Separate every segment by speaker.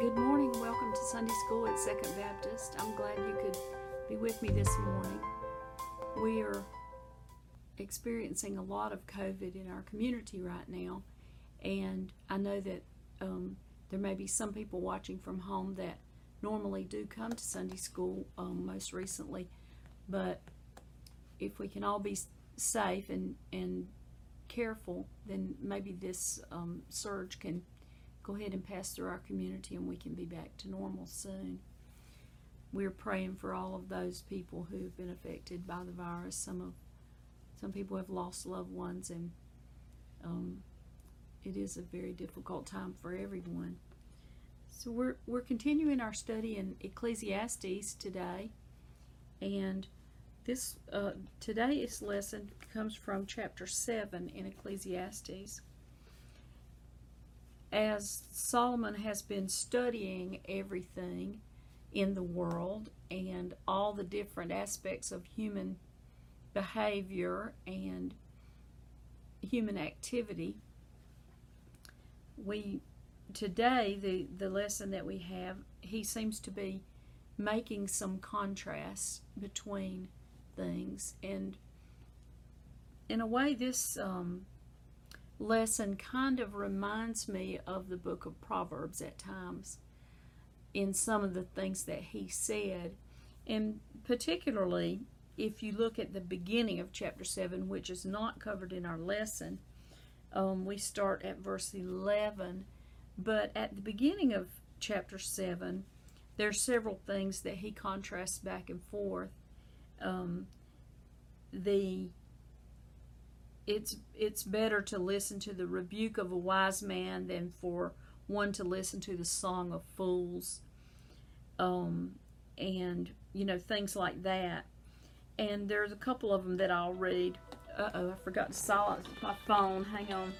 Speaker 1: Good morning. Welcome to Sunday School at Second Baptist. I'm glad you could be with me this morning. We are experiencing a lot of COVID in our community right now, and I know that um, there may be some people watching from home that normally do come to Sunday School um, most recently, but if we can all be safe and, and careful, then maybe this um, surge can go ahead and pass through our community and we can be back to normal soon. We're praying for all of those people who have been affected by the virus. Some of some people have lost loved ones, and um, it is a very difficult time for everyone. So we're we're continuing our study in Ecclesiastes today, and this uh, today's lesson comes from chapter seven in Ecclesiastes. As Solomon has been studying everything in the world and all the different aspects of human behavior and human activity, we today the the lesson that we have he seems to be making some contrasts between things. And in a way this um, lesson kind of reminds me of the book of proverbs at times in some of the things that he said and particularly if you look at the beginning of chapter 7 which is not covered in our lesson um, we start at verse 11 but at the beginning of chapter 7, there's several things that he contrasts back and forth. Um, the it's it's better to listen to the rebuke of a wise man than for one to listen to the song of fools. Um, and you know things like that. And there's a couple of them that i'll read. Uh-oh i forgot to silence my phone. Hang on.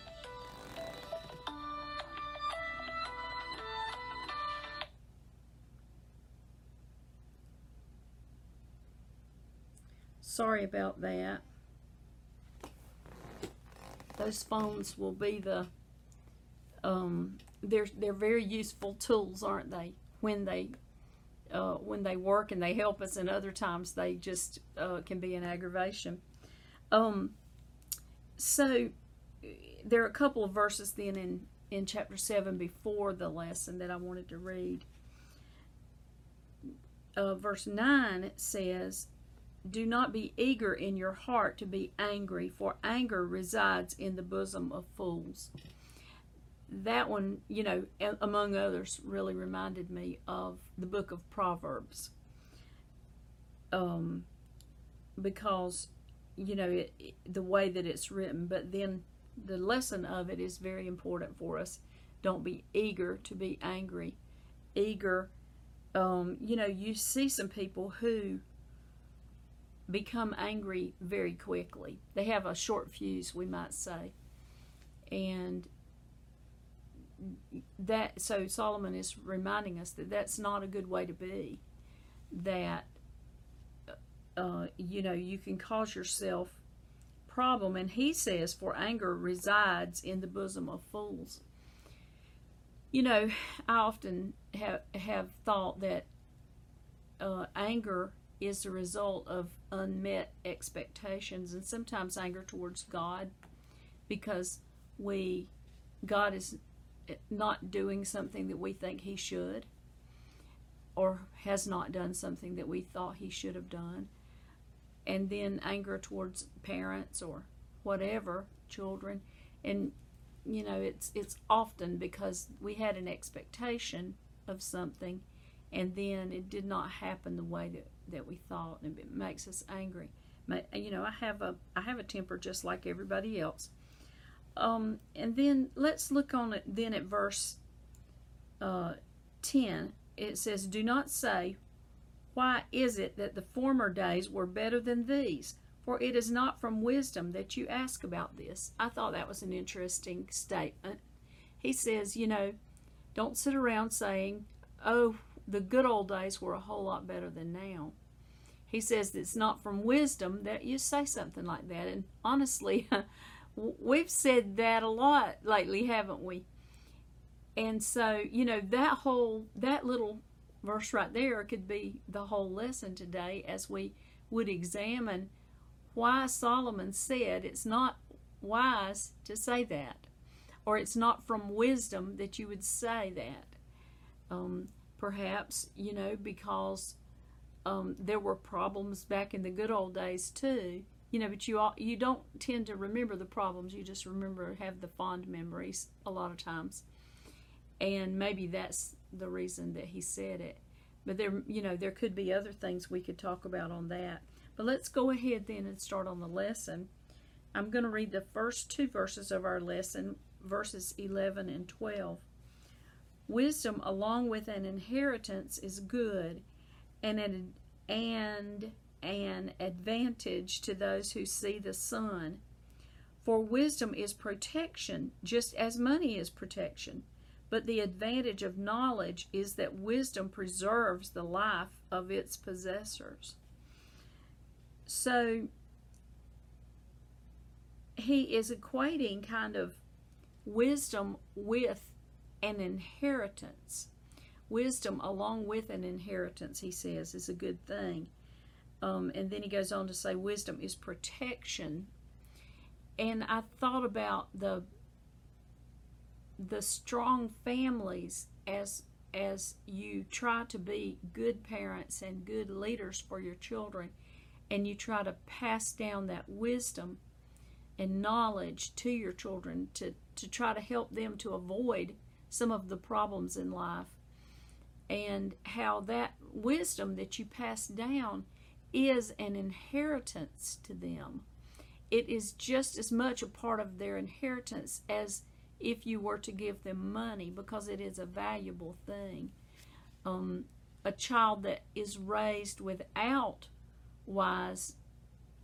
Speaker 1: Sorry about that. Those phones will be the um, they're they're very useful tools, aren't they? When they uh, when they work and they help us, and other times they just uh, can be an aggravation. Um, so there are a couple of verses then in in chapter seven before the lesson that I wanted to read. Uh, verse nine says, do not be eager in your heart to be angry, for anger resides in the bosom of fools. That one, you know, among others, really reminded me of the book of Proverbs. Um, because, you know, it, it, the way that it's written, but then the lesson of it is very important for us. Don't be eager to be angry. Eager, um, you know, you see some people who become angry very quickly. They have a short fuse, we might say. And that so Solomon is reminding us that that's not a good way to be. That uh, you know you can cause yourself problem, and he says, "For anger resides in the bosom of fools." You know, I often have have thought that uh, anger is the result of unmet expectations and sometimes anger towards God because we God is not doing something that we think he should or has not done something that we thought he should have done. And then anger towards parents or whatever children. And you know it's it's often because we had an expectation of something and then it did not happen the way that, that we thought and it makes us angry. You know i have a i have a temper just like everybody else. Um, and then let's look on it then at verse uh, 10 it says do not say why is it that the former days were better than these? For it is not from wisdom that you ask about this i thought that was an interesting statement. He says you know don't sit around saying oh the good old days were a whole lot better than now. He says it's not from wisdom that you say something like that. And honestly, we've said that a lot lately, haven't we? and so you know that whole that little verse right there could be the whole lesson today as we would examine why Solomon said it's not wise to say that, or it's not from wisdom that you would say that. Um, perhaps, you know, because um, there were problems back in the good old days too. You know, but you all, you don't tend to remember the problems. You just remember have the fond memories a lot of times, and maybe that's the reason that he said it. But there, you know, there could be other things we could talk about on that. But let's go ahead then and start on the lesson. I'm going to read the first two verses of our lesson, verses 11 and 12. Wisdom, along with an inheritance, is good, and an, and an advantage to those who see the sun. For wisdom is protection, just as money is protection. But the advantage of knowledge is that wisdom preserves the life of its possessors. So he is equating kind of wisdom with an inheritance. Wisdom, along with an inheritance, he says, is a good thing. Um, and then he goes on to say, wisdom is protection. And I thought about the the strong families as as you try to be good parents and good leaders for your children and you try to pass down that wisdom and knowledge to your children to, to try to help them to avoid some of the problems in life and how that wisdom that you pass down is an inheritance to them. It is just as much a part of their inheritance as if you were to give them money because it is a valuable thing. Um, a child that is raised without wise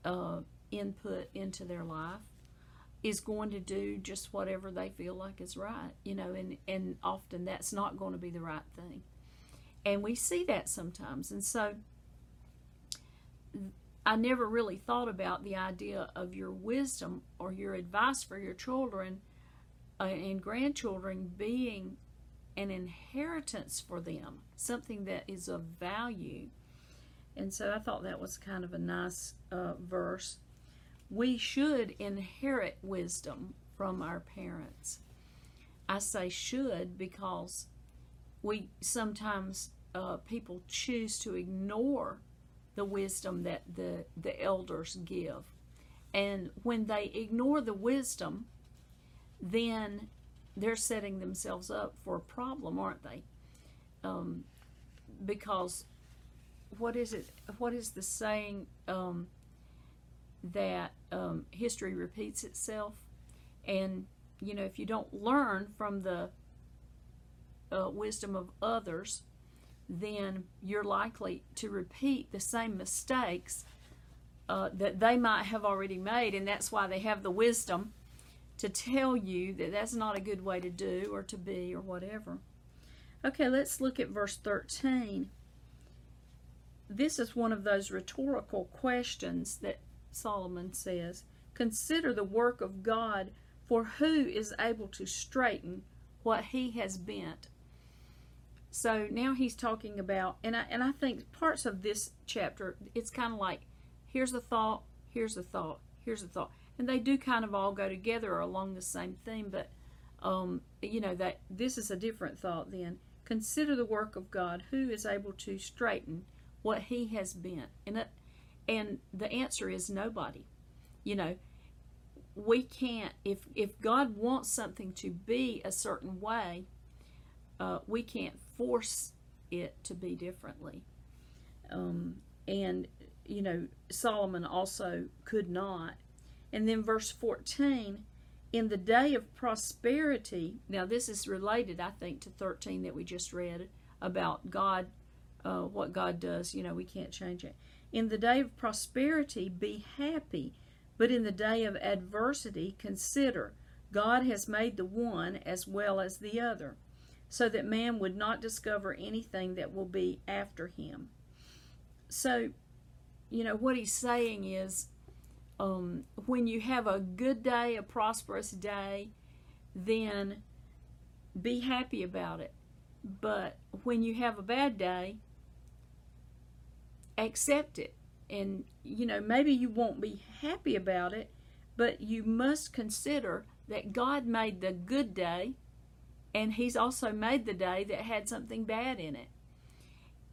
Speaker 1: uh, input into their life is going to do just whatever they feel like is right, you know, and, and often that's not going to be the right thing. And we see that sometimes. And so I never really thought about the idea of your wisdom or your advice for your children uh, and grandchildren being an inheritance for them, something that is of value. And so I thought that was kind of a nice uh, verse. We should inherit wisdom from our parents. I say should because we sometimes uh, people choose to ignore the wisdom that the, the elders give. And when they ignore the wisdom, then they're setting themselves up for a problem, aren't they? Um, because what is it? What is the saying um, that um, history repeats itself? And you know, if you don't learn from the uh, wisdom of others, then you're likely to repeat the same mistakes uh, that they might have already made, and that's why they have the wisdom to tell you that that's not a good way to do or to be or whatever. Okay, let's look at verse 13. This is one of those rhetorical questions that Solomon says Consider the work of God, for who is able to straighten what he has bent? So now he's talking about, and I, and I think parts of this chapter, it's kind of like here's a thought, here's a thought, here's a thought. And they do kind of all go together or along the same theme but um, you know that this is a different thought then. Consider the work of god who is able to straighten what he has bent. And it, and the answer is nobody you know we can't if if god wants something to be a certain way uh, we can't force it to be differently um, and you know solomon also could not and then verse 14, in the day of prosperity, now this is related, I think, to 13 that we just read about God, uh, what God does. You know, we can't change it. In the day of prosperity, be happy, but in the day of adversity, consider God has made the one as well as the other, so that man would not discover anything that will be after him. So, you know, what he's saying is um, when you have a good day, a prosperous day, then be happy about it. But when you have a bad day, accept it. And, you know, maybe you won't be happy about it, but you must consider that God made the good day and He's also made the day that had something bad in it.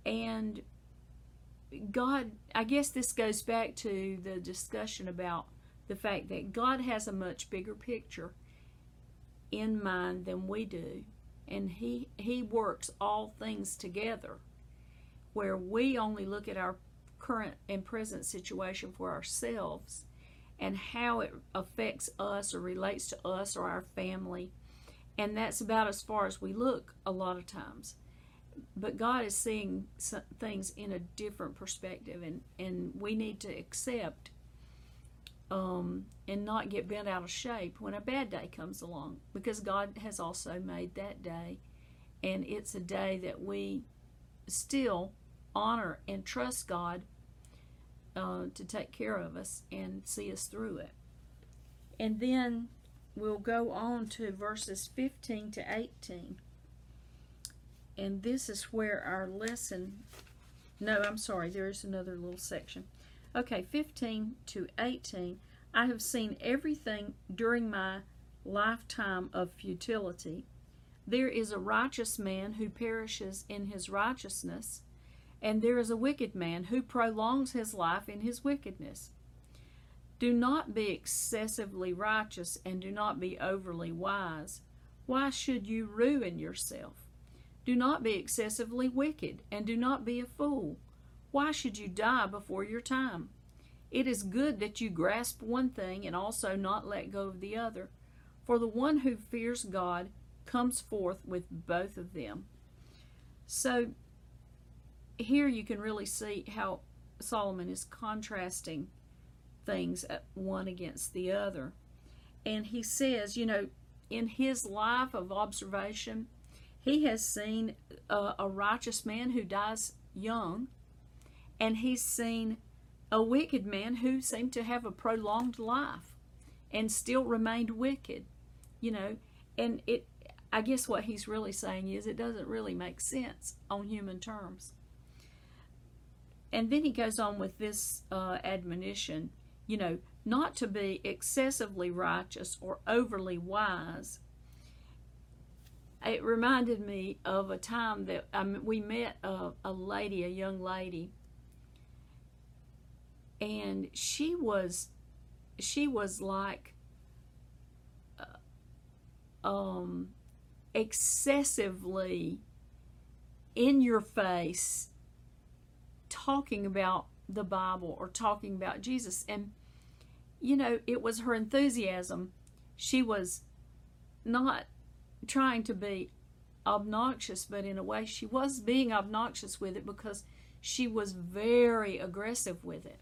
Speaker 1: And God, I guess this goes back to the discussion about the fact that God has a much bigger picture in mind than we do. And he he works all things together where we only look at our current and present situation for ourselves and how it affects us or relates to us or our family. And that's about as far as we look a lot of times. But God is seeing things in a different perspective, and, and we need to accept um, and not get bent out of shape when a bad day comes along because God has also made that day, and it's a day that we still honor and trust God uh, to take care of us and see us through it. And then we'll go on to verses 15 to 18. And this is where our lesson. No, I'm sorry, there is another little section. Okay, 15 to 18. I have seen everything during my lifetime of futility. There is a righteous man who perishes in his righteousness, and there is a wicked man who prolongs his life in his wickedness. Do not be excessively righteous and do not be overly wise. Why should you ruin yourself? Do not be excessively wicked and do not be a fool. Why should you die before your time? It is good that you grasp one thing and also not let go of the other. For the one who fears God comes forth with both of them. So here you can really see how Solomon is contrasting things uh, one against the other. And he says, you know, in his life of observation, he has seen a, a righteous man who dies young, and he's seen a wicked man who seemed to have a prolonged life and still remained wicked, you know. And it, I guess what he's really saying is it doesn't really make sense on human terms. And then he goes on with this uh, admonition you know, not to be excessively righteous or overly wise. It reminded me of a time that um, we met a, a lady, a young lady, and she was, she was like, uh, um, excessively in your face talking about the Bible or talking about Jesus. And you know, it was her enthusiasm. She was not trying to be obnoxious, but in a way she was being obnoxious with it because she was very aggressive with it.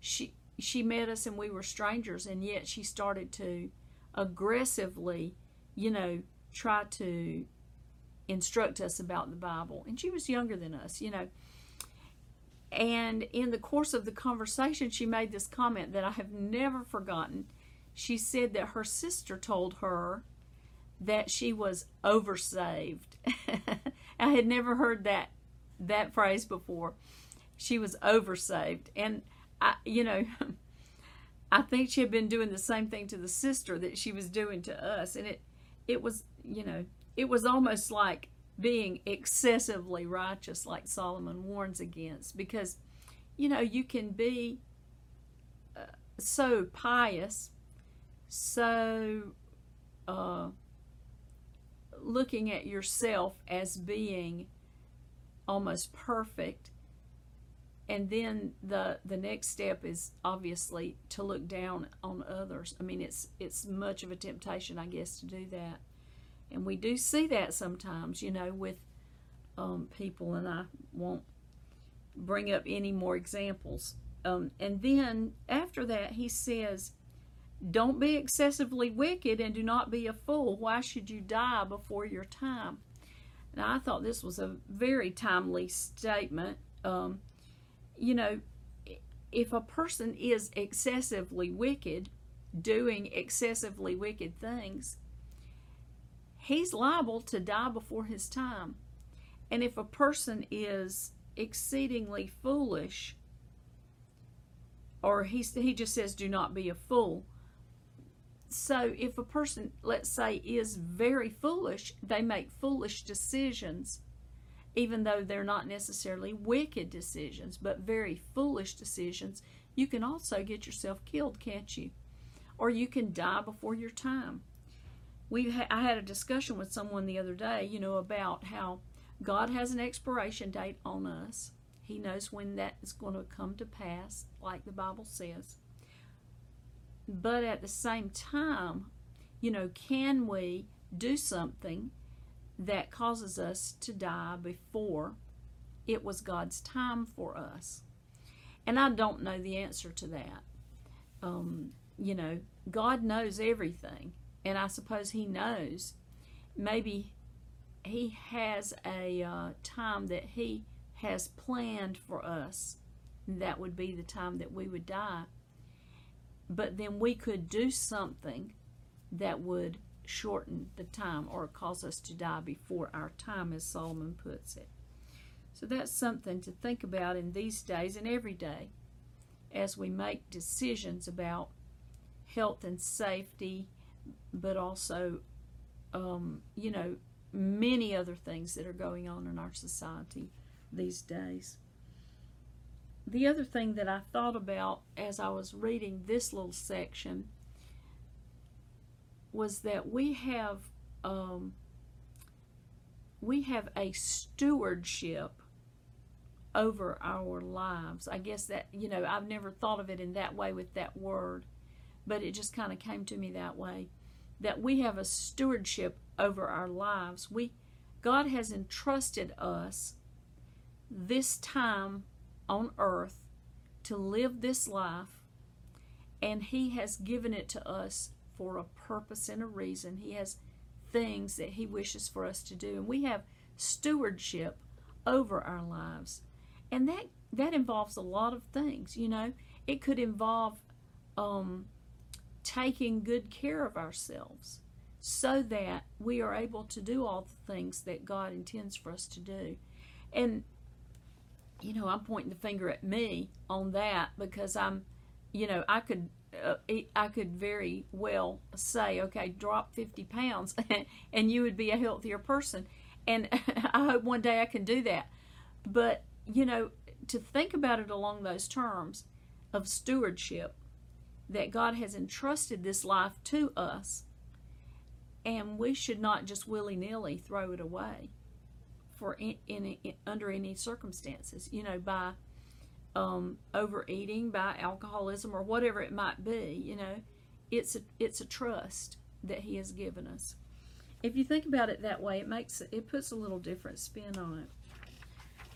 Speaker 1: She she met us and we were strangers and yet she started to aggressively, you know, try to instruct us about the Bible. And she was younger than us, you know. And in the course of the conversation, she made this comment that I have never forgotten. She said that her sister told her that she was oversaved. I had never heard that that phrase before. She was oversaved, and I, you know, I think she had been doing the same thing to the sister that she was doing to us, and it, it was, you know, it was almost like being excessively righteous, like Solomon warns against, because you know you can be uh, so pious, so uh, looking at yourself as being almost perfect and then the the next step is obviously to look down on others. I mean it's it's much of a temptation i guess to do that and we do see that sometimes, you know, with um, people, and I won't bring up any more examples. Um, and then after that, he says, Don't be excessively wicked and do not be a fool. Why should you die before your time? Now, I thought this was a very timely statement. Um, you know, if a person is excessively wicked, doing excessively wicked things, he's liable to die before his time. And if a person is exceedingly foolish, or he, he just says, do not be a fool. So if a person, let's say, is very foolish, they make foolish decisions, even though they're not necessarily wicked decisions, but very foolish decisions, you can also get yourself killed, can't you? Or you can die before your time. We ha- I had a discussion with someone the other day, you know, about how God has an expiration date on us. He knows when that is going to come to pass, like the Bible says. But at the same time, you know, can we do something that causes us to die before it was God's time for us? And I don't know the answer to that. Um, you know, God knows everything, and I suppose He knows. Maybe He has a uh, time that He has planned for us. That would be the time that we would die. But then we could do something that would shorten the time or cause us to die before our time, as Solomon puts it. So that's something to think about in these days and every day as we make decisions about health and safety, but also, um, you know, many other things that are going on in our society these days. The other thing that I thought about as I was reading this little section was that we have um, we have a stewardship over our lives. I guess that you know I've never thought of it in that way with that word, but it just kind of came to me that way that we have a stewardship over our lives. We God has entrusted us this time on earth to live this life, and He has given it to us for a purpose and a reason. He has things that He wishes for us to do, and we have stewardship over our lives, and that that involves a lot of things. You know, it could involve um, taking good care of ourselves so that we are able to do all the things that God intends for us to do. And you know, I'm pointing the finger at me on that because I'm, you know, I could, uh, I could very well say, okay, drop 50 pounds, and you would be a healthier person. And I hope one day I can do that. But you know, to think about it along those terms of stewardship, that God has entrusted this life to us, and we should not just willy nilly throw it away for in, in, in, under any circumstances, you know, by um, overeating, by alcoholism, or whatever it might be. You know, it's a it's a trust that He has given us. If you think about it that way, it makes it puts a little different spin on it.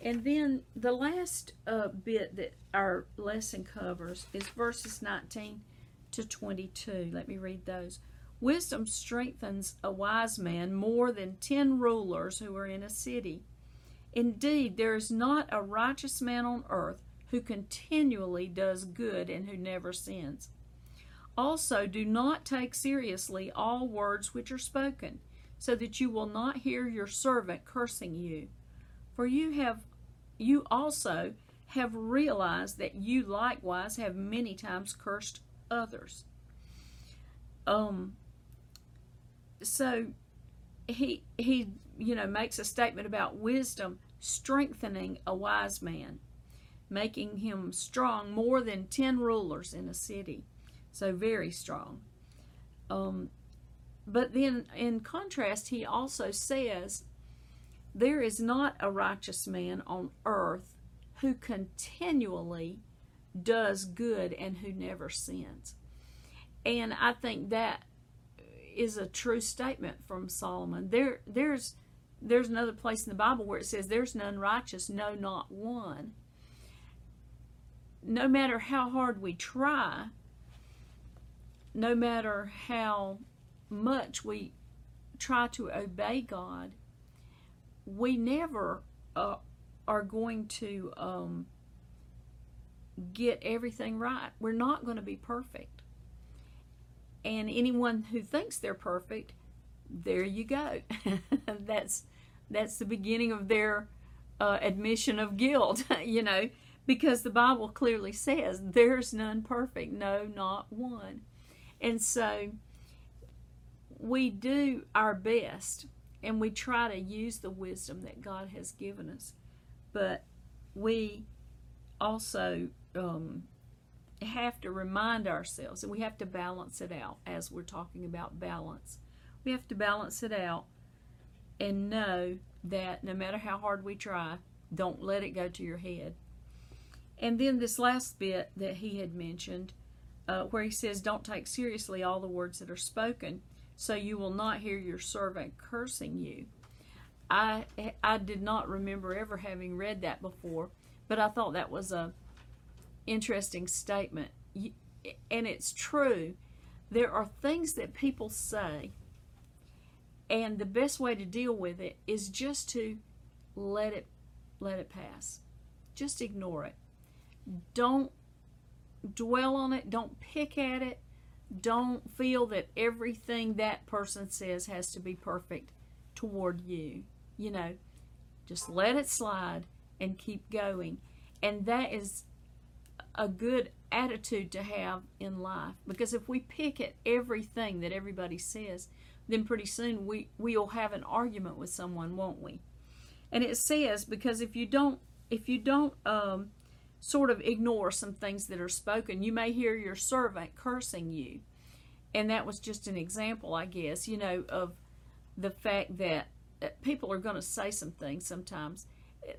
Speaker 1: And then the last uh, bit that our lesson covers is verses 19 to 22. Let me read those. Wisdom strengthens a wise man more than ten rulers who are in a city. Indeed, there is not a righteous man on earth who continually does good and who never sins. Also, do not take seriously all words which are spoken, so that you will not hear your servant cursing you. For you have you also have realized that you likewise have many times cursed others. Um so he he you know makes a statement about wisdom strengthening a wise man making him strong more than 10 rulers in a city so very strong um, but then in contrast he also says there is not a righteous man on earth who continually does good and who never sins and i think that is a true statement from Solomon. There, there's, there's another place in the Bible where it says, "There's none righteous, no, not one." No matter how hard we try, no matter how much we try to obey God, we never uh, are going to um, get everything right. We're not going to be perfect. And anyone who thinks they're perfect there you go. that's that's the beginning of their uh, admission of guilt, you know, because the Bible clearly says there's none perfect, no, not one. And so we do our best and we try to use the wisdom that God has given us, but we also um, have to remind ourselves and we have to balance it out as we're talking about balance. We have to balance it out and know that no matter how hard we try, don't let it go to your head. And then this last bit that he had mentioned, uh, where he says, Don't take seriously all the words that are spoken, so you will not hear your servant cursing you. I, I did not remember ever having read that before, but I thought that was a interesting statement. And it's true. There are things that people say, and the best way to deal with it is just to let it let it pass. Just ignore it. Don't dwell on it. Don't pick at it. Don't feel that everything that person says has to be perfect toward you. You know, just let it slide and keep going. And that is a good attitude to have in life because if we pick at everything that everybody says, then pretty soon we we'll have an argument with someone, won't we? And it says because if you don't if you don't um, sort of ignore some things that are spoken, you may hear your servant cursing you. And that was just an example, I guess, you know, of the fact that uh, people are going to say some things sometimes.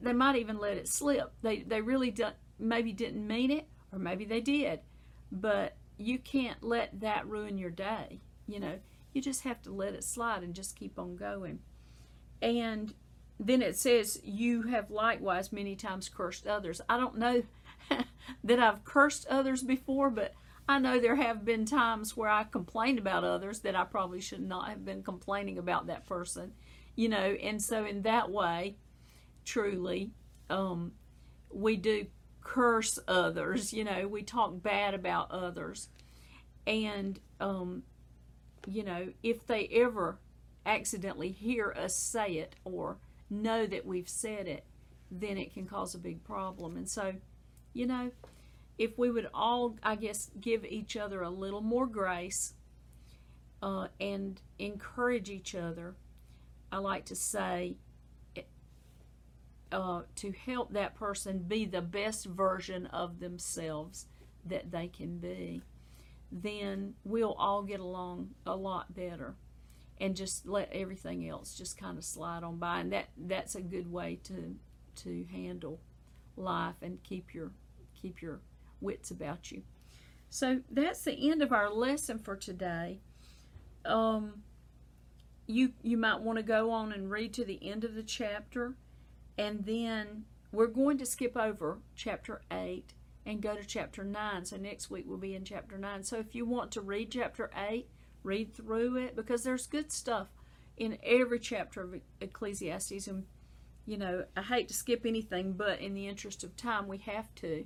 Speaker 1: They might even let it slip. They they really don't, maybe didn't mean it, or maybe they did, but you can't let that ruin your day. You know, you just have to let it slide and just keep on going. And then it says, You have likewise many times cursed others. I don't know that I've cursed others before, but I know there have been times where I complained about others that I probably should not have been complaining about that person, you know. And so, in that way, truly, um, we do curse others, you know, we talk bad about others. And, um, you know, if they ever accidentally hear us say it or know that we've said it, then it can cause a big problem. And so, you know, if we would all, I guess, give each other a little more grace uh, and encourage each other, I like to say, uh, to help that person be the best version of themselves that they can be, then we'll all get along a lot better and just let everything else just kind of slide on by and that that's a good way to to handle life and keep your keep your wits about you. So that's the end of our lesson for today. Um you you might want to go on and read to the end of the chapter and then we're going to skip over chapter 8 and go to chapter 9 so next week we'll be in chapter 9 so if you want to read chapter 8 read through it because there's good stuff in every chapter of Ecclesiastes. And, you know, I hate to skip anything, but in the interest of time, we have to.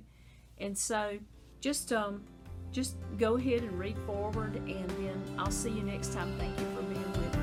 Speaker 1: And so just, um, just go ahead and read forward, and then I'll see you next time. Thank you for being with me.